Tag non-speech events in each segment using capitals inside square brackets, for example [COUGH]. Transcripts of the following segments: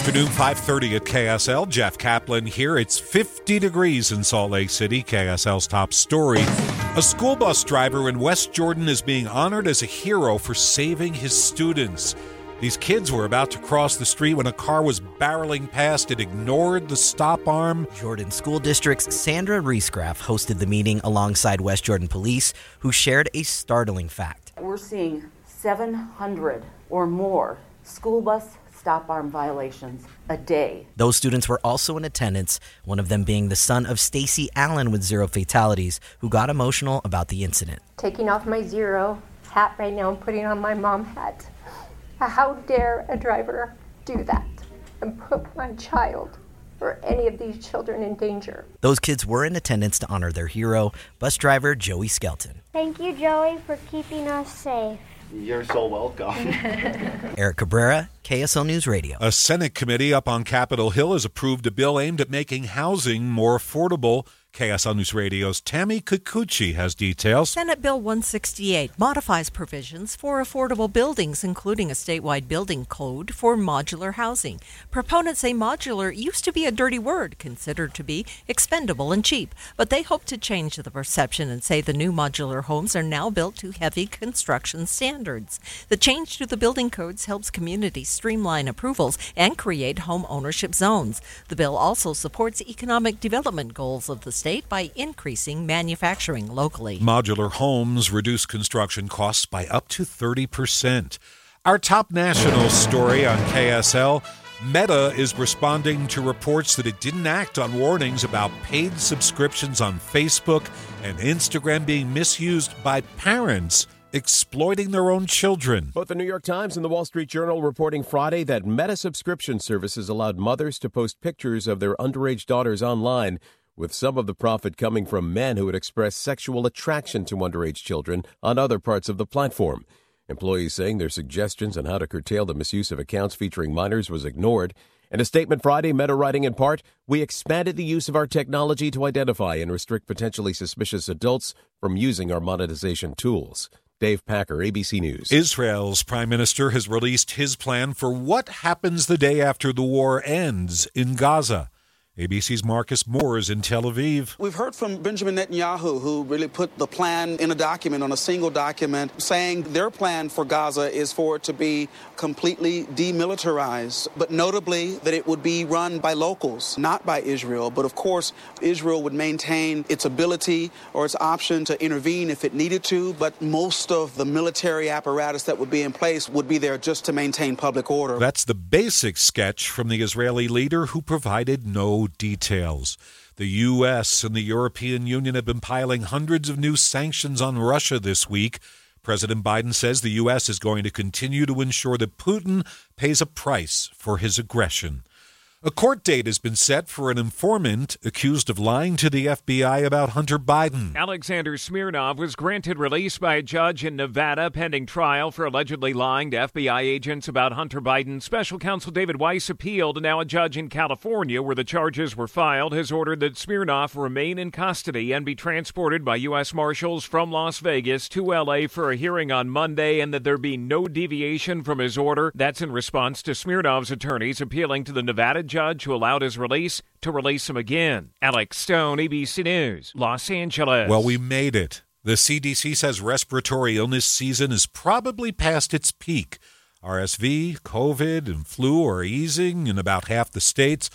afternoon, 5:30 at KSL. Jeff Kaplan here. It's 50 degrees in Salt Lake City. KSL's top story. A school bus driver in West Jordan is being honored as a hero for saving his students. These kids were about to cross the street when a car was barreling past. It ignored the stop arm. Jordan School District's Sandra Riesgraf hosted the meeting alongside West Jordan Police, who shared a startling fact. We're seeing 700 or more school bus stop arm violations a day. Those students were also in attendance, one of them being the son of Stacy Allen with zero fatalities, who got emotional about the incident. Taking off my zero hat right now and putting on my mom hat. How dare a driver do that and put my child or any of these children in danger? Those kids were in attendance to honor their hero, bus driver Joey Skelton. Thank you, Joey, for keeping us safe. You're so welcome. [LAUGHS] Eric Cabrera, KSL News Radio. A Senate committee up on Capitol Hill has approved a bill aimed at making housing more affordable. KSL News Radio's Tammy Kikuchi has details. Senate Bill 168 modifies provisions for affordable buildings, including a statewide building code for modular housing. Proponents say modular used to be a dirty word, considered to be expendable and cheap, but they hope to change the perception and say the new modular homes are now built to heavy construction standards. The change to the building codes helps communities streamline approvals and create home ownership zones. The bill also supports economic development goals of the state by increasing manufacturing locally. Modular homes reduce construction costs by up to 30%. Our top national story on KSL Meta is responding to reports that it didn't act on warnings about paid subscriptions on Facebook and Instagram being misused by parents exploiting their own children. Both the New York Times and the Wall Street Journal reporting Friday that Meta subscription services allowed mothers to post pictures of their underage daughters online, with some of the profit coming from men who had expressed sexual attraction to underage children on other parts of the platform. Employees saying their suggestions on how to curtail the misuse of accounts featuring minors was ignored. In a statement Friday, Meta writing in part, we expanded the use of our technology to identify and restrict potentially suspicious adults from using our monetization tools. Dave Packer, ABC News. Israel's prime minister has released his plan for what happens the day after the war ends in Gaza. ABC's Marcus Moore is in Tel Aviv. We've heard from Benjamin Netanyahu, who really put the plan in a document, on a single document, saying their plan for Gaza is for it to be completely demilitarized, but notably that it would be run by locals, not by Israel. But of course, Israel would maintain its ability or its option to intervene if it needed to, but most of the military apparatus that would be in place would be there just to maintain public order. That's the basic sketch from the Israeli leader who provided no details. The U.S. and the European Union have been piling hundreds of new sanctions on Russia this week. President Biden says the U.S. is going to continue to ensure that Putin pays a price for his aggression. A court date has been set for an informant accused of lying to the FBI about Hunter Biden. Alexander Smirnov was granted release by a judge in Nevada pending trial for allegedly lying to FBI agents about Hunter Biden. Special counsel David Weiss appealed, and now a judge in California, where the charges were filed, has ordered that Smirnov remain in custody and be transported by U.S. Marshals from Las Vegas to L.A. for a hearing on Monday, and that there be no deviation from his order. That's in response to Smirnov's attorneys appealing to the Nevada judge who allowed his release to release him again. Alex Stone, ABC News, Los Angeles. Well, we made it. The CDC says respiratory illness season is probably past its peak. RSV, COVID, and flu are easing in about half the states,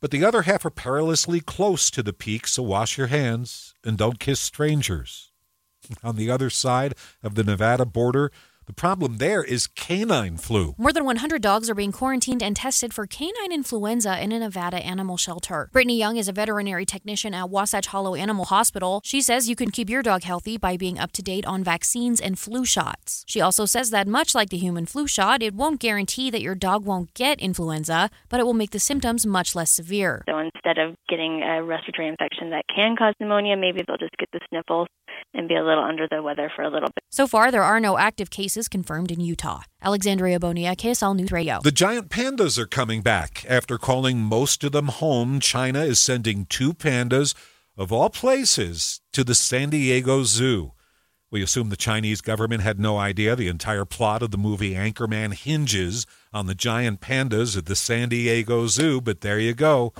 but the other half are perilously close to the peak, so wash your hands and don't kiss strangers. [LAUGHS] On the other side of the Nevada border, the problem there is canine flu. More than 100 dogs are being quarantined and tested for canine influenza in a Nevada animal shelter. Brittany Young is a veterinary technician at Wasatch Hollow Animal Hospital. She says you can keep your dog healthy by being up to date on vaccines and flu shots. She also says that much like the human flu shot, it won't guarantee that your dog won't get influenza, but it will make the symptoms much less severe. So instead of getting a respiratory infection that can cause pneumonia, maybe they'll just get the sniffles and be a little under the weather for a little bit. So far, there are no active cases confirmed in Utah. Alexandria Bonia, KSL News Radio. The giant pandas are coming back. After calling most of them home, China is sending two pandas, of all places, to the San Diego Zoo. We assume the Chinese government had no idea the entire plot of the movie Anchorman hinges on the giant pandas at the San Diego Zoo, but there you go.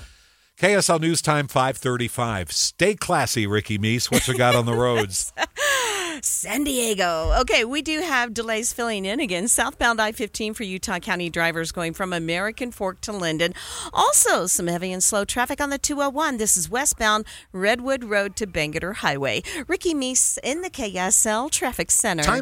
KSL News Time 535. Stay classy, Ricky Meese. What you got on the roads? [LAUGHS] San Diego. Okay, we do have delays filling in again. Southbound I 15 for Utah County drivers going from American Fork to Lindon. Also, some heavy and slow traffic on the 201. This is westbound Redwood Road to Bangerter Highway. Ricky Meese in the KSL Traffic Center. Time